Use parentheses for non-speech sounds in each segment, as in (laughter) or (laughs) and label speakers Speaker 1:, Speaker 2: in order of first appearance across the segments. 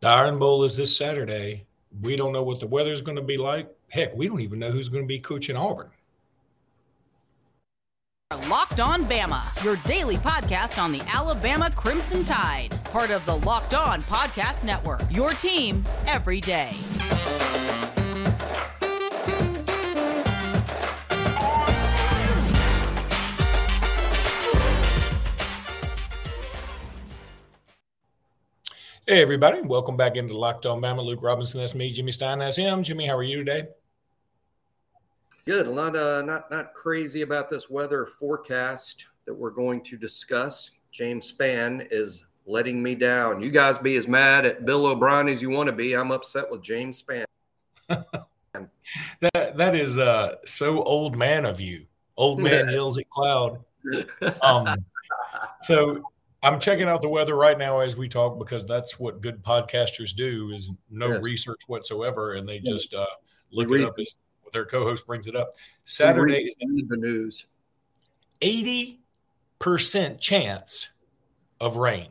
Speaker 1: The Iron Bowl is this Saturday. We don't know what the weather's going to be like. Heck, we don't even know who's going to be coaching Auburn.
Speaker 2: Locked On Bama, your daily podcast on the Alabama Crimson Tide, part of the Locked On Podcast Network. Your team every day.
Speaker 1: Hey, everybody. Welcome back into Locked On Bama. Luke Robinson, that's me. Jimmy Stein, that's him. Jimmy, how are you today?
Speaker 3: Good. A lot, uh, not not crazy about this weather forecast that we're going to discuss. James Spann is letting me down. You guys be as mad at Bill O'Brien as you want to be. I'm upset with James Spann. (laughs)
Speaker 1: that that is uh, so old man of you. Old man (laughs) yells at cloud. Um, so I'm checking out the weather right now as we talk because that's what good podcasters do is no yes. research whatsoever and they just uh, look it up as their co-host brings it up. Saturday is
Speaker 3: the news.
Speaker 1: 80% chance of rain.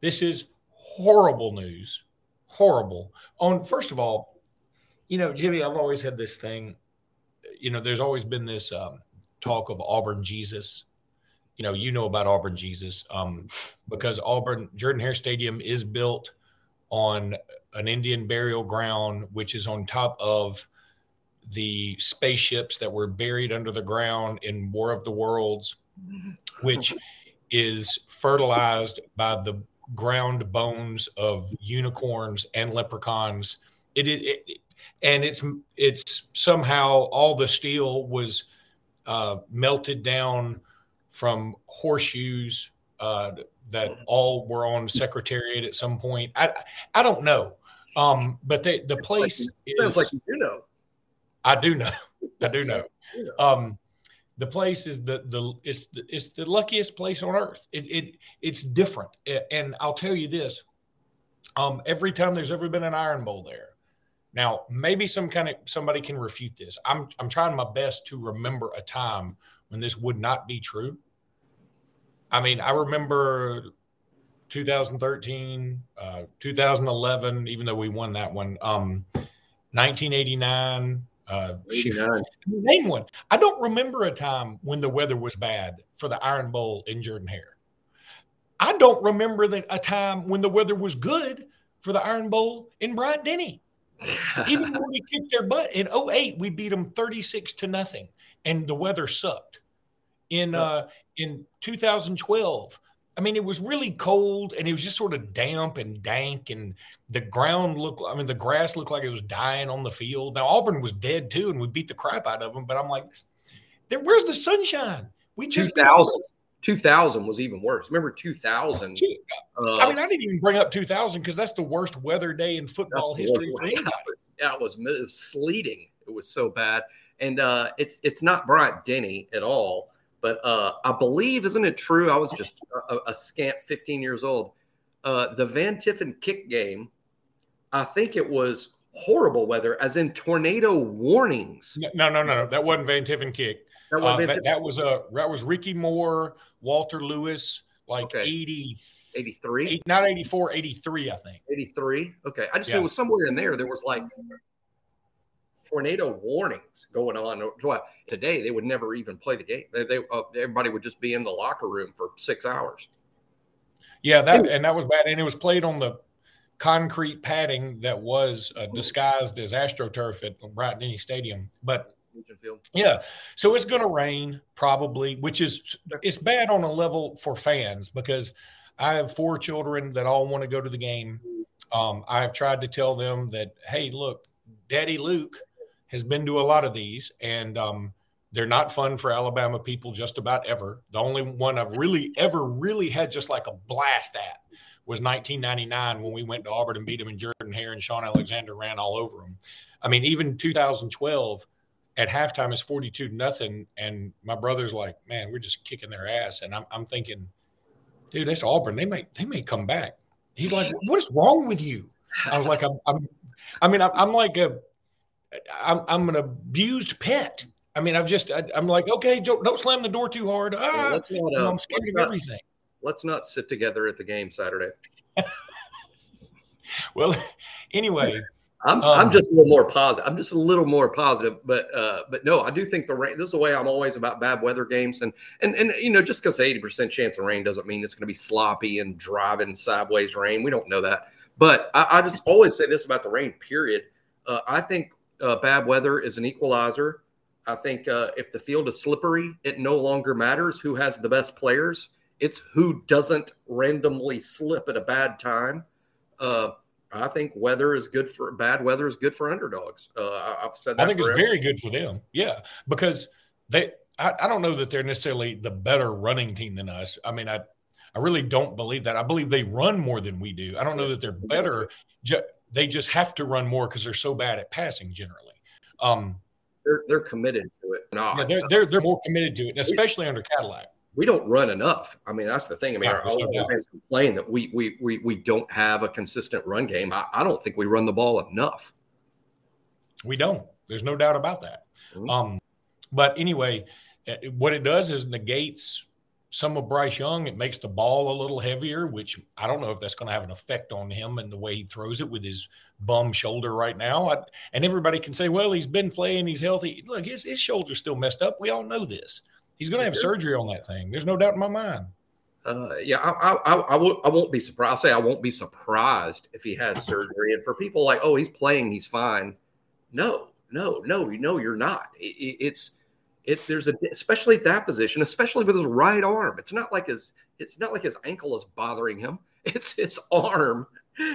Speaker 1: This is horrible news. Horrible. On first of all, you know, Jimmy, I've always had this thing, you know, there's always been this um, talk of Auburn Jesus you know, you know about Auburn Jesus, um, (laughs) because Auburn Jordan Hare Stadium is built on an Indian burial ground, which is on top of the spaceships that were buried under the ground in War of the Worlds, (laughs) which is fertilized by the ground bones of unicorns and leprechauns. It, it, it and it's it's somehow all the steel was uh, melted down from horseshoes uh, that all were on (laughs) Secretariat at some point. I I don't know, um, but they, the place
Speaker 3: sounds like you do know.
Speaker 1: I do know. (laughs) I do know. Um, the place is the the it's the, it's the luckiest place on earth. It, it it's different, and I'll tell you this: um, every time there's ever been an Iron Bowl there. Now, maybe some kind of somebody can refute this. I'm I'm trying my best to remember a time when this would not be true. I mean, I remember 2013, uh, 2011, even though we won that one, um, 1989. Uh, name one. I don't remember a time when the weather was bad for the Iron Bowl in Jordan Hare. I don't remember the, a time when the weather was good for the Iron Bowl in Bryant Denny. (laughs) Even when we kicked their butt in 08, we beat them 36 to nothing, and the weather sucked. In uh, in 2012. I mean, it was really cold and it was just sort of damp and dank, and the ground looked, I mean, the grass looked like it was dying on the field. Now, Auburn was dead too, and we beat the crap out of them, but I'm like, there, where's the sunshine? We just
Speaker 3: 2000. 2000 was even worse. Remember 2000?
Speaker 1: Uh, I mean, I didn't even bring up 2000 because that's the worst weather day in football history for anybody.
Speaker 3: Yeah, it was, it was sleeting. It was so bad. And uh, it's it's not Bryant Denny at all. But uh, I believe, isn't it true? I was just a, a scant 15 years old. Uh, the Van Tiffin kick game, I think it was horrible weather, as in tornado warnings.
Speaker 1: No, no, no, no. That wasn't Van Tiffin kick. That, uh, that, that, was a that was Ricky Moore, Walter Lewis, like okay. 80
Speaker 3: 83
Speaker 1: not 84 83 i think
Speaker 3: 83 okay i just yeah. knew it was somewhere in there there was like tornado warnings going on. Today, they would never even play the game. They, they uh, everybody would just be in the locker room for six hours.
Speaker 1: Yeah, that and that was bad, and it was played on the concrete padding that was uh, disguised as AstroTurf at Bryant Denny Stadium. But yeah, so it's going to rain probably, which is it's bad on a level for fans because I have four children that all want to go to the game. Um, I've tried to tell them that, hey, look, Daddy Luke has been to a lot of these, and um, they're not fun for Alabama people just about ever. The only one I've really ever really had just like a blast at was 1999 when we went to Auburn and beat them in Jordan Hare and Shaun Alexander ran all over them. I mean, even 2012 at halftime is 42 nothing, and my brother's like, "Man, we're just kicking their ass," and I'm, I'm thinking, dude, that's Auburn. They may they may come back. He's like, "What is wrong with you?" I was like, "I'm, I'm I mean, I'm, I'm like a I'm, I'm an abused pet. I mean, I've just, I, am like, okay, don't, don't, slam the door too hard. Ah, let's not, uh, I'm scared of everything.
Speaker 3: Let's not sit together at the game Saturday. (laughs)
Speaker 1: well, anyway, (laughs)
Speaker 3: I'm, um, I'm just a little more positive. I'm just a little more positive, but uh, but no, I do think the rain. This is the way I'm always about bad weather games, and and and you know, just because eighty percent chance of rain doesn't mean it's going to be sloppy and driving sideways rain. We don't know that, but I, I just (laughs) always say this about the rain. Period. Uh, I think uh, bad weather is an equalizer. I think uh, if the field is slippery, it no longer matters who has the best players. It's who doesn't randomly slip at a bad time. Uh, I think weather is good for bad weather is good for underdogs. Uh, I've said that
Speaker 1: I think forever. it's very good for them. Yeah, because they I, I, don't know that they're necessarily the better running team than us. I mean, I I really don't believe that. I believe they run more than we do. I don't know that they're better. They just have to run more because they're so bad at passing generally. Um,
Speaker 3: they're they're committed to it.
Speaker 1: No, yeah, they're, they're they're more committed to it, especially under Cadillac
Speaker 3: we don't run enough. I mean, that's the thing. I mean, our, our fans complain that we, we we we don't have a consistent run game. I, I, don't think we run the ball enough.
Speaker 1: We don't. There's no doubt about that. Mm-hmm. Um, but anyway, eh, what it does is negates some of Bryce Young. It makes the ball a little heavier, which I don't know if that's going to have an effect on him and the way he throws it with his bum shoulder right now. I, and everybody can say, well, he's been playing, he's healthy. Look, his, his shoulder's still messed up. We all know this. He's going to have surgery on that thing. There's no doubt in my mind.
Speaker 3: Uh, yeah, I, I, I, won't, I won't be surprised. I'll say I won't be surprised if he has surgery. And for people like, oh, he's playing, he's fine. No, no, no, no, you're not. It, it's, it, there's a, especially at that position, especially with his right arm. It's not like his, it's not like his ankle is bothering him. (laughs) It's his arm.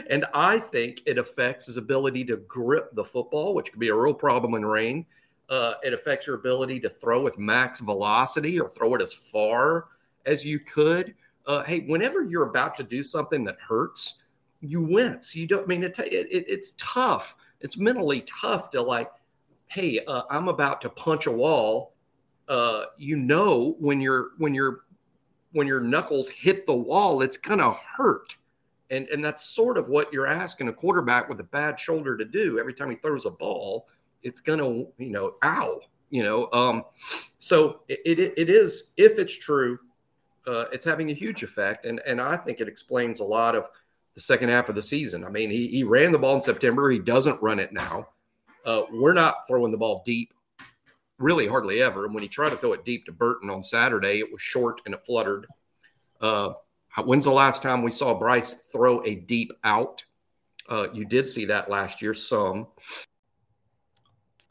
Speaker 3: And I think it affects his ability to grip the football, which could be a real problem in rain uh, it affects your ability to throw with max velocity or throw it as far as you could. Uh, hey, whenever you're about to do something that hurts, you wince. You don't I mean it, it, it's tough. It's mentally tough to like, hey, uh, I'm about to punch a wall. Uh, you know when you're when you're when your knuckles hit the wall, it's gonna hurt. And, and that's sort of what you're asking a quarterback with a bad shoulder to do. Every time he throws a ball it's gonna you know ow you know um so it, it, it is if it's true uh, it's having a huge effect. And and i think it explains a lot of the second half of the season. I mean he, he ran the ball in september. He doesn't run it now. Uh, we're not throwing the ball deep really hardly ever. And when he tried to throw it deep to burton on saturday it was short and it fluttered. Uh, when's the last time we saw bryce throw a deep out? Uh, you did see that last year some.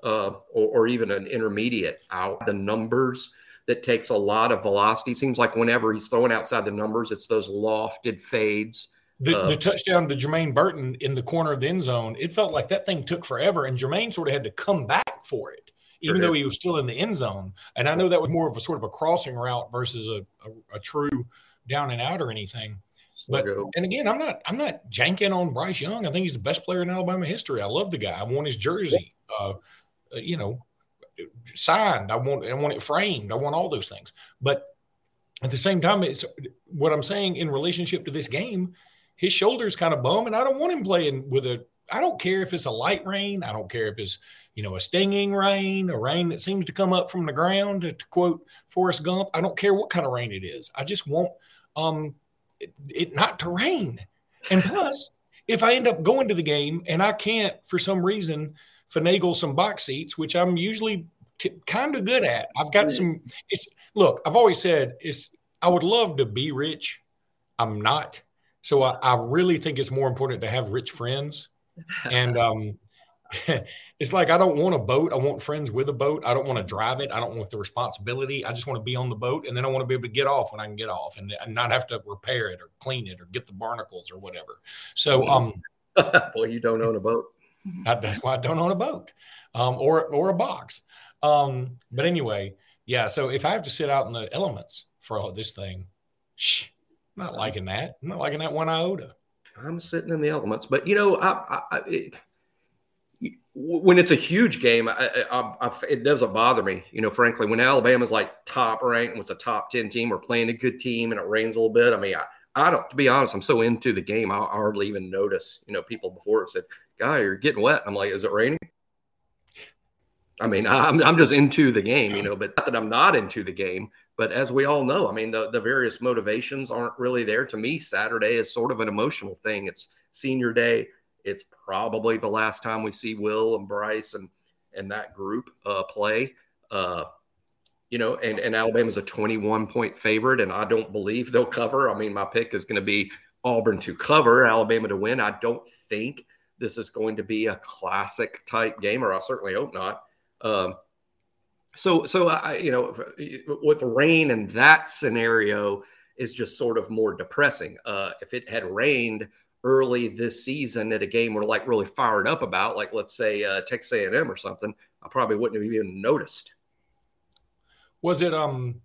Speaker 3: Uh, or, or, even an intermediate out. The numbers that takes a lot of velocity. Seems like whenever he's throwing outside the numbers, it's those lofted fades.
Speaker 1: The, uh, the touchdown to Jermaine Burton in the corner of the end zone, it felt like that thing took forever, and Jermaine sort of had to come back for it, even sure though he was still in the end zone. And I know that was more of a sort of a crossing route versus a, a, a true down and out or anything. But and again, I'm not I'm not janking on Bryce Young. I think he's the best player in Alabama history. I love the guy. I want his jersey. Uh, uh, you know, signed. I want I want it framed. I want all those things. But at the same time, it's what I'm saying in relationship to this game. His shoulder's kind of bum, and I don't want him playing with a. I don't care if it's a light rain. I don't care if it's you know a stinging rain, a rain that seems to come up from the ground. To, quote Forrest Gump, I don't care what kind of rain it is. I just want um it, it not to rain. And plus, if I end up going to the game and I can't for some reason finagle some box seats, which I'm usually t- kind of good at. I've got some. It's look. I've always said it's. I would love to be rich. I'm not. So I, I really think it's more important to have rich friends. And (laughs) um, (laughs) it's like I don't want a boat. I want friends with a boat. I don't want to drive it. I don't want the responsibility. I just want to be on the boat, and then I want to be able to get off when I can get off, and, and not have to repair it or clean it or get the barnacles or whatever. So, um, (laughs)
Speaker 3: boy, you don't own a boat.
Speaker 1: I, that's why I don't own a boat um, or or a box. Um, but anyway, yeah. So if I have to sit out in the elements for all this thing, shh, I'm not liking that. I'm not liking that one iota.
Speaker 3: I'm sitting in the elements, but you know, I, I, it, when it's a huge game, I, it doesn't bother me. You know, frankly, when Alabama's like top ranked and was a top ten team, we're playing a good team, and it rains a little bit. I mean, I, don't. To be honest, I'm so into the game, I hardly even notice. You know, people before said, guy, you're getting wet. I'm like, is it raining? I mean, I'm, I'm just into the game, you know, but not that I'm not into the game. But as we all know, I mean, the, the various motivations aren't really there. To me, Saturday is sort of an emotional thing. It's senior day. It's probably the last time we see Will and Bryce and and that group uh, play. Uh, you know, and, and Alabama's a 21 point favorite, and I don't believe they'll cover. I mean, my pick is going to be Auburn to cover, Alabama to win. I don't think this is going to be a classic type game, or I certainly hope not. Um, so, so I, you know, with rain and that scenario is just sort of more depressing. Uh, if it had rained early this season at a game we're like really fired up about, like let's say uh, Texas A&M or something, I probably wouldn't have even noticed.
Speaker 1: Was it? Um,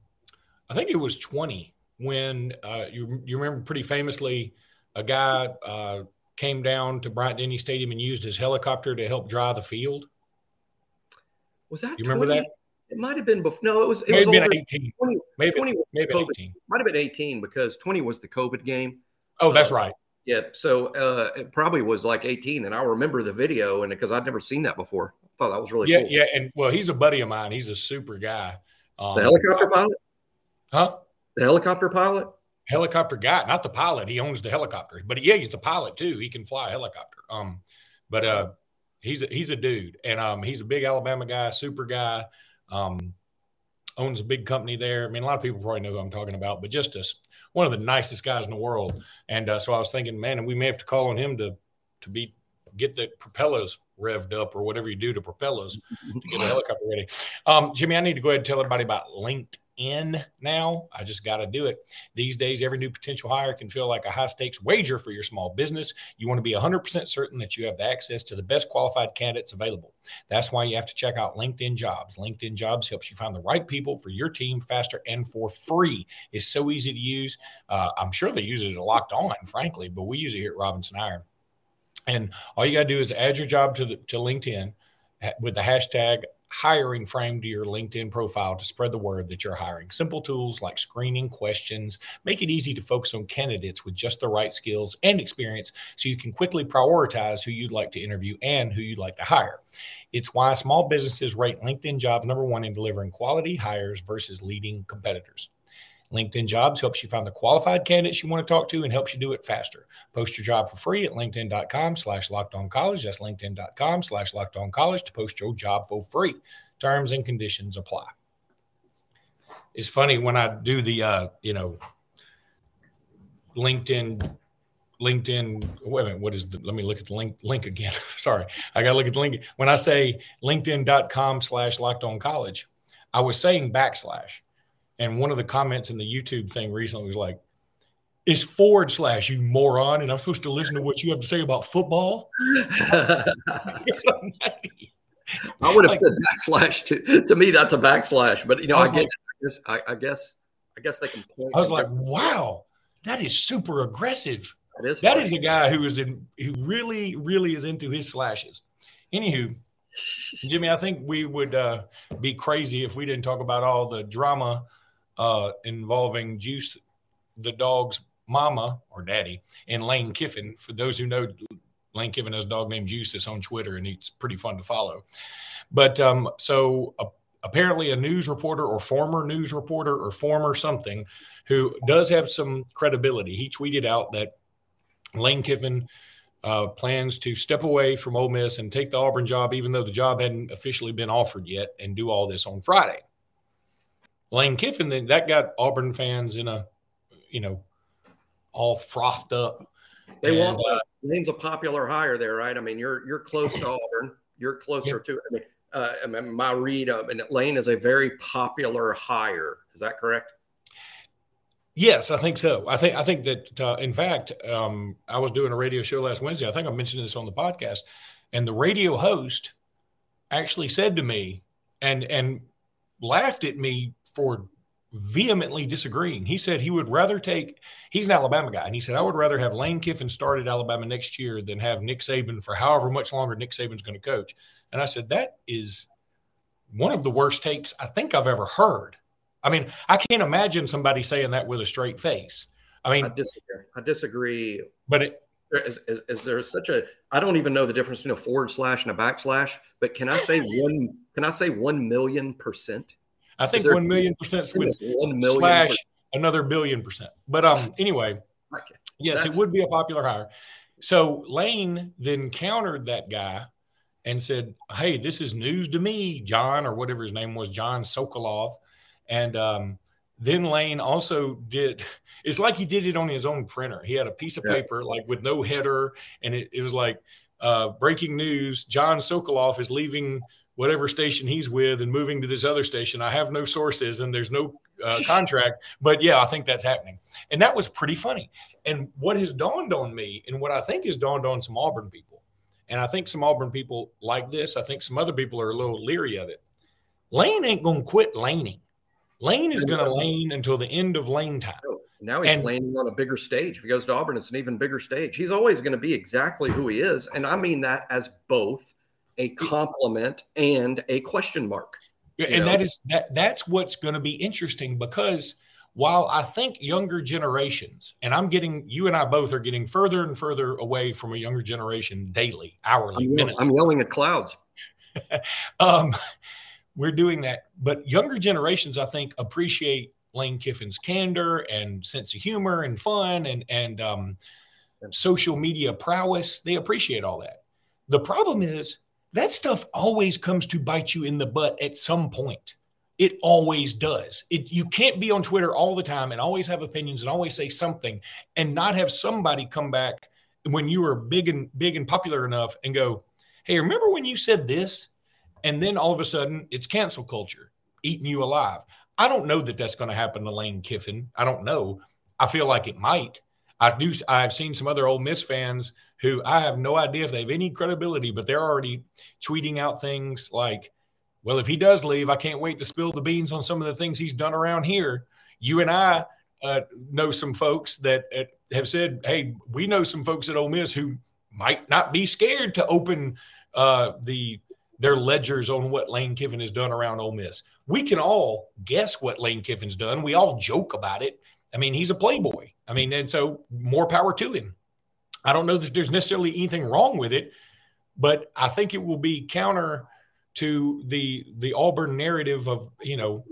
Speaker 1: I think it was twenty when uh, you you remember pretty famously a guy uh, came down to Bryant Denny Stadium and used his helicopter to help dry the field.
Speaker 3: Was that?
Speaker 1: You 20? remember that?
Speaker 3: It might have been before. No, it was. It
Speaker 1: maybe
Speaker 3: was
Speaker 1: been 18. 20, maybe, 20 maybe 18.
Speaker 3: Might have been 18 because 20 was the COVID game.
Speaker 1: Oh, that's uh, right.
Speaker 3: Yeah. So uh, it probably was like 18. And I remember the video and because I'd never seen that before. I thought that was really
Speaker 1: yeah,
Speaker 3: cool.
Speaker 1: Yeah. And well, he's a buddy of mine. He's a super guy.
Speaker 3: Um, the helicopter pilot?
Speaker 1: Huh?
Speaker 3: The helicopter pilot?
Speaker 1: Helicopter guy, not the pilot. He owns the helicopter, but yeah, he's the pilot too. He can fly a helicopter. Um, but uh, he's a, he's a dude, and um, he's a big Alabama guy, super guy. Um, owns a big company there. I mean, a lot of people probably know who I'm talking about, but just as one of the nicest guys in the world. And uh, so I was thinking, man, and we may have to call on him to to be get the propellers revved up or whatever you do to propellers to get the helicopter ready. Um, Jimmy, I need to go ahead and tell everybody about LinkedIn in now. I just got to do it. These days, every new potential hire can feel like a high stakes wager for your small business. You want to be 100% certain that you have the access to the best qualified candidates available. That's why you have to check out LinkedIn Jobs. LinkedIn Jobs helps you find the right people for your team faster and for free. It's so easy to use. Uh, I'm sure they use it a locked on, frankly, but we use it here at Robinson Iron. And all you got to do is add your job to the, to LinkedIn with the hashtag hiring frame to your LinkedIn profile to spread the word that you're hiring. Simple tools like screening questions make it easy to focus on candidates with just the right skills and experience so you can quickly prioritize who you'd like to interview and who you'd like to hire. It's why small businesses rate LinkedIn jobs number one in delivering quality hires versus leading competitors. LinkedIn Jobs helps you find the qualified candidates you want to talk to and helps you do it faster. Post your job for free at linkedin.com slash locked on college. That's linkedin.com slash locked on college to post your job for free. Terms and conditions apply. It's funny when I do the, uh, you know, LinkedIn LinkedIn. Wait a minute. What is the? Let me look at the link. Link again. (laughs) Sorry, I got to look at the link. When I say LinkedIn.com slash Locked On College, I was saying backslash, and one of the comments in the YouTube thing recently was like, is forward slash you moron and i'm supposed to listen to what you have to say about football? (laughs) I
Speaker 3: would have like, said backslash to, to me that's a backslash but you know i, I get like, I, guess, I, I, guess i guess they can
Speaker 1: point i was like wow that is super aggressive.
Speaker 3: That is,
Speaker 1: that is a guy who is in who really really is into his slashes. Anywho (laughs) jimmy i think we would uh, be crazy if we didn't talk about all the drama uh, involving juice the dog's mama or daddy and Lane Kiffin. For those who know, Lane Kiffin has a dog named Juice that's on Twitter, and he's pretty fun to follow. But um, so uh, apparently, a news reporter or former news reporter or former something who does have some credibility, he tweeted out that Lane Kiffin. Uh, plans to step away from Ole Miss and take the Auburn job, even though the job hadn't officially been offered yet, and do all this on Friday. Lane Kiffin, that got Auburn fans in a, you know, all frothed up.
Speaker 3: They and, want uh, Lane's a popular hire there, right? I mean, you're you're close to Auburn. You're closer yeah. to. I mean, uh, I mean, my read of and Lane is a very popular hire. Is that correct?
Speaker 1: Yes, I think so. I think I think that uh, in fact, um, I was doing a radio show last Wednesday. I think I mentioned this on the podcast, and the radio host actually said to me and and laughed at me for vehemently disagreeing. He said he would rather take, he's an Alabama guy, and he said, I would rather have Lane Kiffin start at Alabama next year than have Nick Saban for however much longer Nick Saban's going to coach. And I said, that is one of the worst takes I think I've ever heard. I mean, I can't imagine somebody saying that with a straight face. I mean,
Speaker 3: I disagree. I disagree.
Speaker 1: But it,
Speaker 3: is, is, is, there such a I don't even know the difference between a forward slash and a backslash, but can I say (laughs) one can I say one million percent?
Speaker 1: I think one million percent switch one million slash per- another billion percent. But um, anyway, yes, That's- it would be a popular hire. So Lane then countered that guy and said, Hey, this is news to me, John, or whatever his name was, John Sokoloff. And um, then Lane also did, (laughs) it's like he did it on his own printer. He had a piece of paper, like with no header, and it, it was like, uh, breaking news John Sokoloff is leaving whatever station he's with and moving to this other station. I have no sources and there's no uh, (laughs) contract, but yeah, I think that's happening. And that was pretty funny. And what has dawned on me, and what I think has dawned on some Auburn people, and I think some Auburn people like this, I think some other people are a little leery of it. Lane ain't going to quit laning. Lane is going to lane until the end of lane time.
Speaker 3: Now he's and, landing on a bigger stage. If he goes to Auburn, it's an even bigger stage. He's always going to be exactly who he is. And I mean that as both a compliment and a question mark.
Speaker 1: And know? that is that that's what's going to be interesting because while I think younger generations, and I'm getting you and I both are getting further and further away from a younger generation daily, hourly,
Speaker 3: I'm, yelling, I'm yelling at clouds. (laughs)
Speaker 1: um, we're doing that, but younger generations, I think, appreciate Lane Kiffin's candor and sense of humor and fun and and um, social media prowess. They appreciate all that. The problem is that stuff always comes to bite you in the butt at some point. It always does. It you can't be on Twitter all the time and always have opinions and always say something and not have somebody come back when you were big and big and popular enough and go, "Hey, remember when you said this?" And then all of a sudden, it's cancel culture eating you alive. I don't know that that's going to happen to Lane Kiffin. I don't know. I feel like it might. I do. I've seen some other Ole Miss fans who I have no idea if they have any credibility, but they're already tweeting out things like, "Well, if he does leave, I can't wait to spill the beans on some of the things he's done around here." You and I uh, know some folks that uh, have said, "Hey, we know some folks at Ole Miss who might not be scared to open uh, the their ledgers on what Lane Kiffin has done around Ole Miss." We can all guess what Lane Kiffin's done. We all joke about it. I mean, he's a playboy. I mean, and so more power to him. I don't know that there's necessarily anything wrong with it, but I think it will be counter to the the Auburn narrative of you know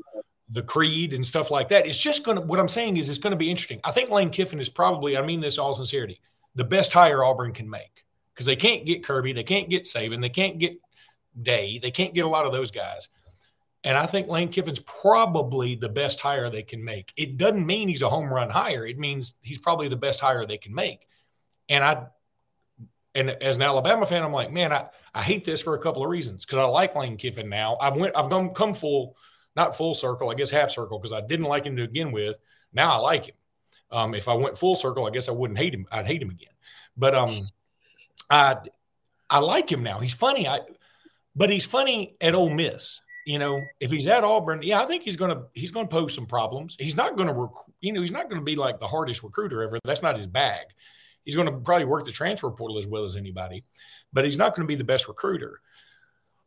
Speaker 1: the creed and stuff like that. It's just going to. What I'm saying is, it's going to be interesting. I think Lane Kiffin is probably. I mean this all sincerity. The best hire Auburn can make because they can't get Kirby, they can't get Saban, they can't get Day, they can't get a lot of those guys. And I think Lane Kiffin's probably the best hire they can make. It doesn't mean he's a home run hire. It means he's probably the best hire they can make. And I, and as an Alabama fan, I'm like, man, I, I hate this for a couple of reasons because I like Lane Kiffin now. I've went, I've done come full, not full circle, I guess half circle because I didn't like him to begin with. Now I like him. Um, if I went full circle, I guess I wouldn't hate him. I'd hate him again. But um, I, I like him now. He's funny. I, but he's funny at Ole Miss you know, if he's at Auburn, yeah, I think he's gonna he's gonna pose some problems. He's not gonna, rec- you know, he's not gonna be like the hardest recruiter ever. That's not his bag. He's gonna probably work the transfer portal as well as anybody, but he's not gonna be the best recruiter.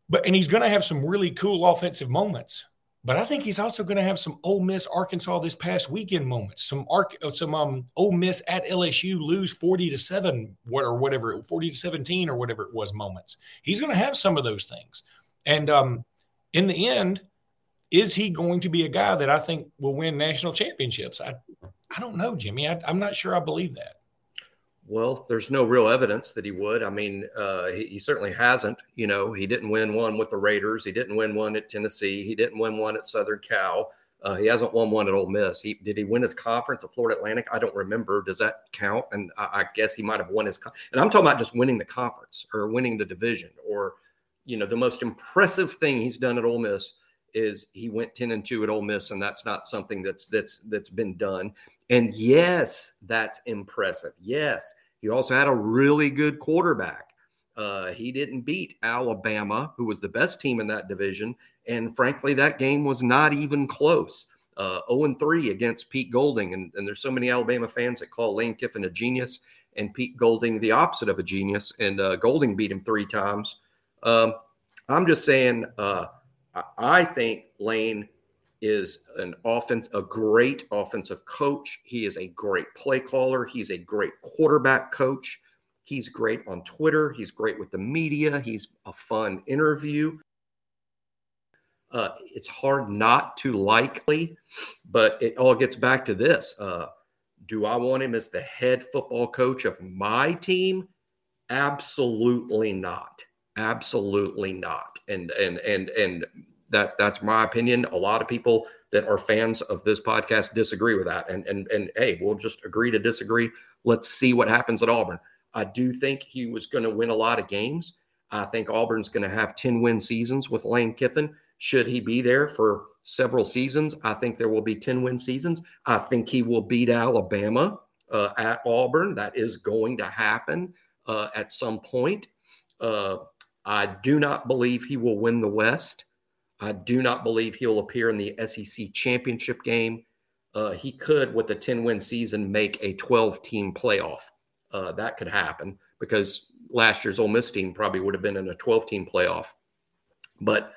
Speaker 1: But and he's gonna have some really cool offensive moments. But I think he's also going to have some Ole Miss Arkansas this past weekend moments. Some Ark, uh, some um Ole Miss at LSU lose forty to seven, what or whatever, forty to seventeen or whatever it was moments. He's going to have some of those things, and um in the end, is he going to be a guy that I think will win national championships? I, I don't know, Jimmy. I, I, am not sure I believe that.
Speaker 3: Well, there's no real evidence that he would. I mean, uh, he, he, certainly hasn't. You know, he didn't win one with the Raiders. He didn't win one at Tennessee. He didn't win one at Southern Cal. Uh, he hasn't won one at Ole Miss. He did he win his conference at Florida Atlantic? I don't remember. Does that count? And I, I guess he might have won his. And I'm talking about just winning the conference or winning the division or you know, the most impressive thing he's done at Ole Miss is he went 10 and 2 at Ole Miss, and that's not something that's that's that's been done. And yes, that's impressive. Yes, he also had a really good quarterback. Uh, he didn't beat Alabama, who was the best team in that division, and frankly, that game was not even close. Uh, 0 and 3 against Pete Golding, and, and there's so many Alabama fans that call Lane Kiffin a genius and Pete Golding the opposite of a genius. And uh, Golding beat him three times. Um, I'm just saying, uh, I think Lane is an offense, a great offensive coach. He is a great play caller. He's a great quarterback coach. He's great on Twitter. He's great with the media. He's a fun interview. Uh, it's hard not to likely, but it all gets back to this. Uh, do I want him as the head football coach of my team? Absolutely not. Absolutely not. And and and and that that's my opinion. A lot of people that are fans of this podcast disagree with that. And and and hey, we'll just agree to disagree. Let's see what happens at Auburn. I do think he was going to win a lot of games. I think Auburn's going to have 10 win seasons with Lane Kiffin. Should he be there for several seasons, I think there will be 10 win seasons. I think he will beat Alabama uh, at Auburn. That is going to happen uh, at some point. Uh, I do not believe he will win the West. I do not believe he'll appear in the SEC championship game. Uh, he could, with a 10 win season, make a 12 team playoff. Uh, that could happen because last year's Ole Miss team probably would have been in a 12 team playoff. But,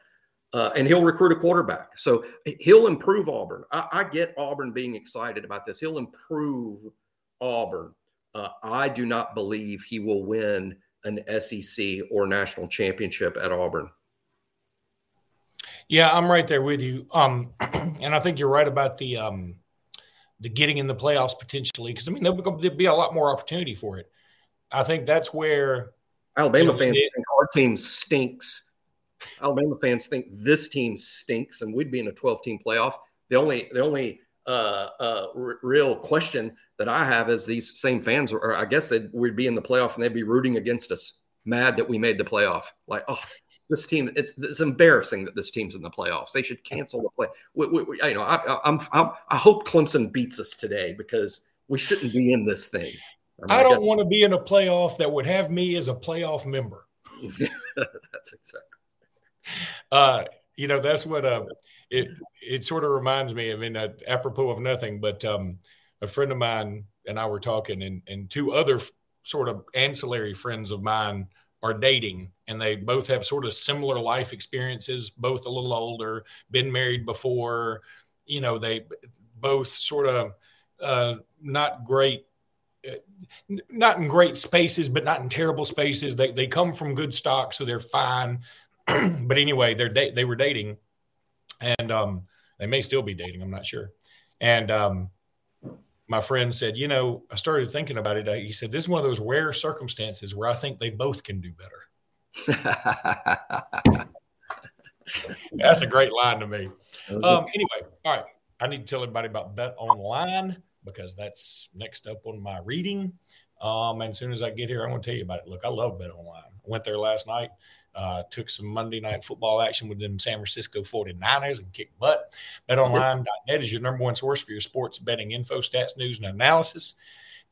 Speaker 3: uh, and he'll recruit a quarterback. So he'll improve Auburn. I, I, get Auburn being excited about this. He'll improve Auburn. Uh, I do not believe he will win an SEC or national championship at Auburn.
Speaker 1: Yeah, I'm right there with you. Um, (clears throat) and I think you're right about the um, the getting in the playoffs potentially because I mean there'll be a lot more opportunity for it. I think that's where
Speaker 3: Alabama you know, fans it, think our team stinks. Alabama fans think this team stinks, and we'd be in a 12 team playoff. The only the only uh, uh, r- real question that I have is these same fans, or I guess they would be in the playoff and they'd be rooting against us, mad that we made the playoff. Like, oh, this team, it's it's embarrassing that this team's in the playoffs. They should cancel the play. We, we, we, you know, I, I'm, I'm I hope Clemson beats us today because we shouldn't be in this thing.
Speaker 1: I, mean, I don't want to be in a playoff that would have me as a playoff member. (laughs)
Speaker 3: that's exactly.
Speaker 1: Uh, you know, that's what uh, it it sort of reminds me. I mean, uh, apropos of nothing, but um, a friend of mine and I were talking, and and two other f- sort of ancillary friends of mine are dating, and they both have sort of similar life experiences. Both a little older, been married before. You know, they both sort of uh, not great not in great spaces, but not in terrible spaces. They they come from good stock, so they're fine. (clears throat) but anyway, they're da- they were dating, and um, they may still be dating. I'm not sure. And um, my friend said, you know, I started thinking about it. He said, this is one of those rare circumstances where I think they both can do better. (laughs) That's a great line to me. Um, anyway, all right. I need to tell everybody about Bet Online because that's next up on my reading. Um, and as soon as I get here, I'm going to tell you about it. Look, I love Bet Online. Went there last night, uh, took some Monday night football action with them San Francisco 49ers and kicked butt. BetOnline.net is your number one source for your sports betting info, stats, news, and analysis.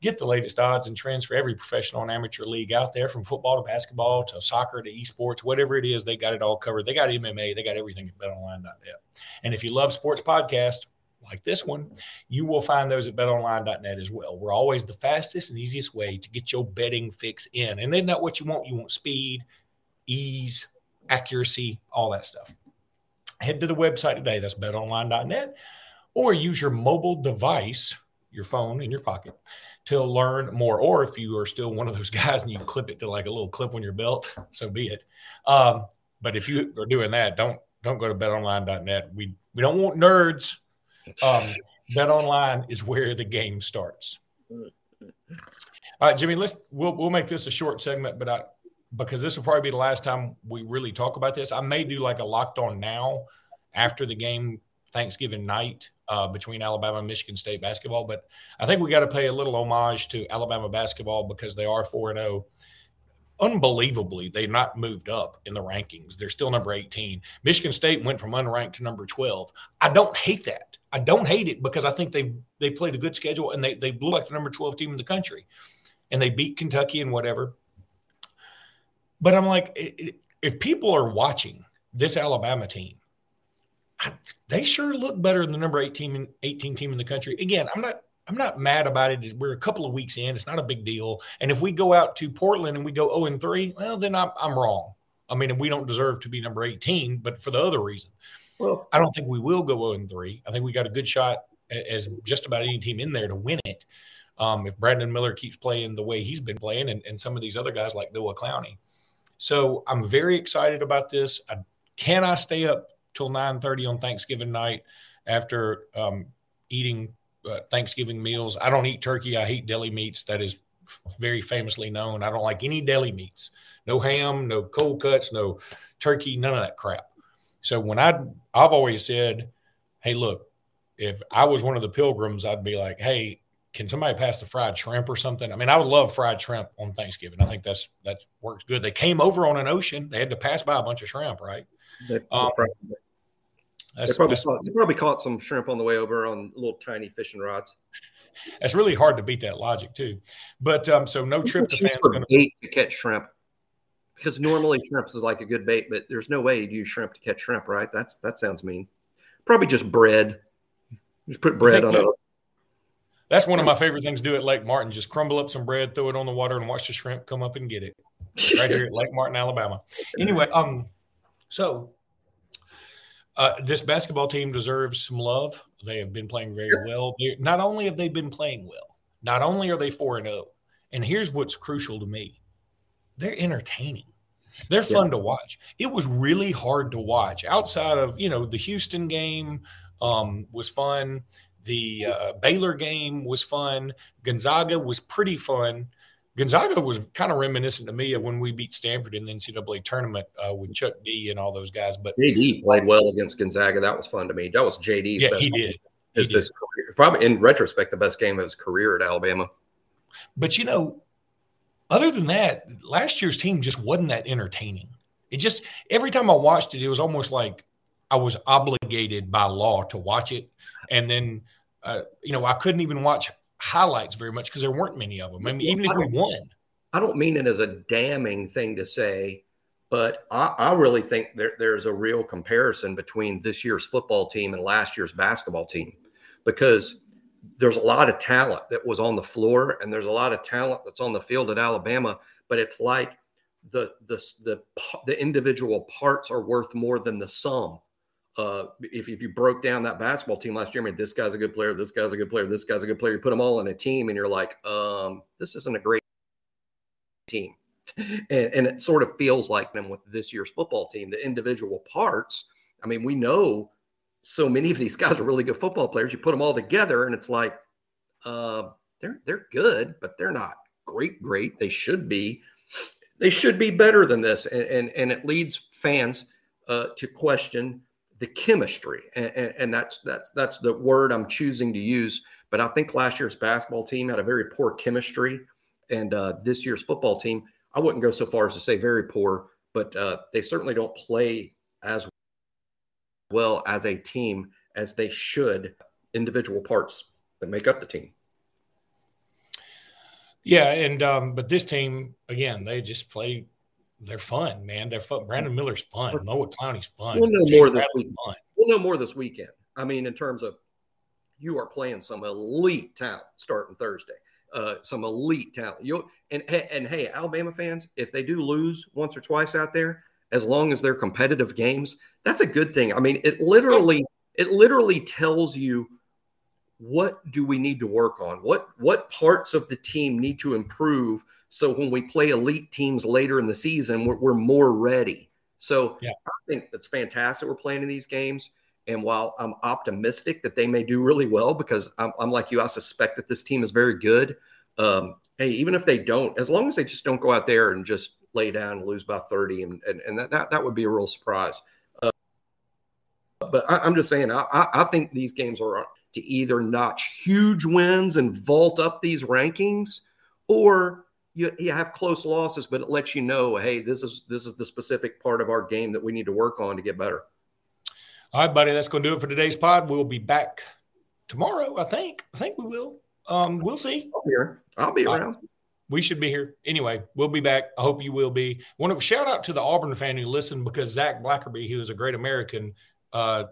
Speaker 1: Get the latest odds and trends for every professional and amateur league out there, from football to basketball to soccer to esports, whatever it is, they got it all covered. They got MMA, they got everything at BetOnline.net. And if you love sports podcasts, like this one, you will find those at betonline.net as well. We're always the fastest and easiest way to get your betting fix in. And isn't that what you want? You want speed, ease, accuracy, all that stuff. Head to the website today. That's betonline.net or use your mobile device, your phone in your pocket to learn more. Or if you are still one of those (laughs) guys and you clip it to like a little clip on your belt, (laughs) so be it. Um, but if you are doing that, don't don't go to betonline.net. We we don't want nerds um, Bet online is where the game starts. All right, Jimmy, let's we'll we'll make this a short segment, but I because this will probably be the last time we really talk about this. I may do like a locked on now after the game Thanksgiving night uh, between Alabama and Michigan State basketball. But I think we got to pay a little homage to Alabama basketball because they are four and zero. Oh unbelievably, they've not moved up in the rankings. They're still number 18. Michigan State went from unranked to number 12. I don't hate that. I don't hate it because I think they they played a good schedule and they they blew like the number 12 team in the country. And they beat Kentucky and whatever. But I'm like, if people are watching this Alabama team, I, they sure look better than the number 18, 18 team in the country. Again, I'm not I'm not mad about it. We're a couple of weeks in. It's not a big deal. And if we go out to Portland and we go 0 and 3, well, then I'm, I'm wrong. I mean, we don't deserve to be number 18, but for the other reason. Well, I don't think we will go 0 and 3. I think we got a good shot as just about any team in there to win it. Um, if Brandon Miller keeps playing the way he's been playing and, and some of these other guys like Noah Clowney. So I'm very excited about this. I, can I stay up till 9:30 on Thanksgiving night after um, eating uh, Thanksgiving meals. I don't eat turkey. I hate deli meats. That is very famously known. I don't like any deli meats, no ham, no cold cuts, no turkey, none of that crap. So when I, I've always said, hey, look, if I was one of the pilgrims, I'd be like, hey, can somebody pass the fried shrimp or something? I mean, I would love fried shrimp on Thanksgiving. I think that's that works good. They came over on an ocean. They had to pass by a bunch of shrimp, right?
Speaker 3: They, um, they probably, caught, they probably caught some shrimp on the way over on little tiny fishing rods.
Speaker 1: That's really hard to beat that logic too. But um, so no trip to fans
Speaker 3: gonna... bait to catch shrimp because normally shrimp is like a good bait, but there's no way you'd use shrimp to catch shrimp, right? That's that sounds mean. Probably just bread. Just put bread on it.
Speaker 1: That's one of my favorite things to do at Lake Martin. Just crumble up some bread, throw it on the water, and watch the shrimp come up and get it. (laughs) Right here at Lake Martin, Alabama. Anyway, um, so uh, this basketball team deserves some love. They have been playing very well. They're, not only have they been playing well, not only are they 4 and 0, and here's what's crucial to me they're entertaining. They're fun yeah. to watch. It was really hard to watch outside of, you know, the Houston game um, was fun. The uh, Baylor game was fun. Gonzaga was pretty fun. Gonzaga was kind of reminiscent to me of when we beat Stanford in the NCAA tournament uh, with Chuck D and all those guys. But
Speaker 3: JD played well against Gonzaga. That was fun to me. That was JD.
Speaker 1: yeah, he did.
Speaker 3: His, he did. Career, probably in retrospect, the best game of his career at Alabama.
Speaker 1: But you know, other than that, last year's team just wasn't that entertaining. It just every time I watched it, it was almost like I was obligated by law to watch it, and then uh, you know I couldn't even watch highlights very much because there weren't many of them. I mean, even if we won.
Speaker 3: I don't mean it as a damning thing to say, but I, I really think there, there's a real comparison between this year's football team and last year's basketball team because there's a lot of talent that was on the floor and there's a lot of talent that's on the field at Alabama, but it's like the the the the individual parts are worth more than the sum uh, if, if you broke down that basketball team last year, I mean, this guy's a good player, this guy's a good player, this guy's a good player. You put them all in a team, and you're like, um, this isn't a great team. (laughs) and, and it sort of feels like them with this year's football team. The individual parts. I mean, we know so many of these guys are really good football players. You put them all together, and it's like, uh, they're they're good, but they're not great. Great. They should be. They should be better than this, and and, and it leads fans uh, to question the chemistry, and, and, and, that's that's that's the word I'm choosing to use. But I think last year's basketball team had a very poor chemistry, and uh, this year's football team, I wouldn't go so far as to say very poor, but uh, they certainly don't play as well as a team as they should. Individual parts that make up the team.
Speaker 1: Yeah, and um, but this team again, they just play they're fun, man. They're fun. Brandon Miller's fun. Noah Clowney's fun.
Speaker 3: We'll know James more this weekend. Fun. We'll know more this weekend. I mean, in terms of you are playing some elite talent starting Thursday. Uh, some elite talent. You and and hey, Alabama fans, if they do lose once or twice out there, as long as they're competitive games, that's a good thing. I mean, it literally it literally tells you what do we need to work on? What what parts of the team need to improve so when we play elite teams later in the season, we're, we're more ready. So yeah. I think it's fantastic we're playing in these games. And while I'm optimistic that they may do really well, because I'm, I'm like you, I suspect that this team is very good. Um, hey, even if they don't, as long as they just don't go out there and just lay down and lose by 30, and, and, and that, that, that would be a real surprise. Uh, but I, am just saying, I, I think these games are to either notch huge wins and vault up these rankings, or you, you have close losses, but it lets you know, hey, this is this is the specific part of our game that we need to work on to get better.
Speaker 1: All right, buddy, that's going to do it for today's pod. We'll be back tomorrow. I think. I think we will. Um, we'll see.
Speaker 3: I'll be here. I'll be around.
Speaker 1: We should be here anyway. We'll be back. I hope you will be. Want to shout out to the Auburn fan who listened because Zach Blackerby, who is a great American, uh,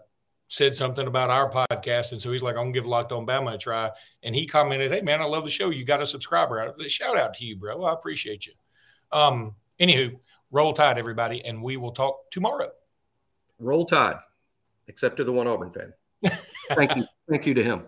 Speaker 1: said something about our podcast. And so he's like, I'm gonna give Locked on Bama a try. And he commented, Hey man, I love the show. You got a subscriber. Shout out to you, bro. I appreciate you. Um, anywho, roll tide, everybody, and we will talk tomorrow.
Speaker 3: Roll tide, except to the one Auburn fan. Thank you. (laughs) Thank you to him.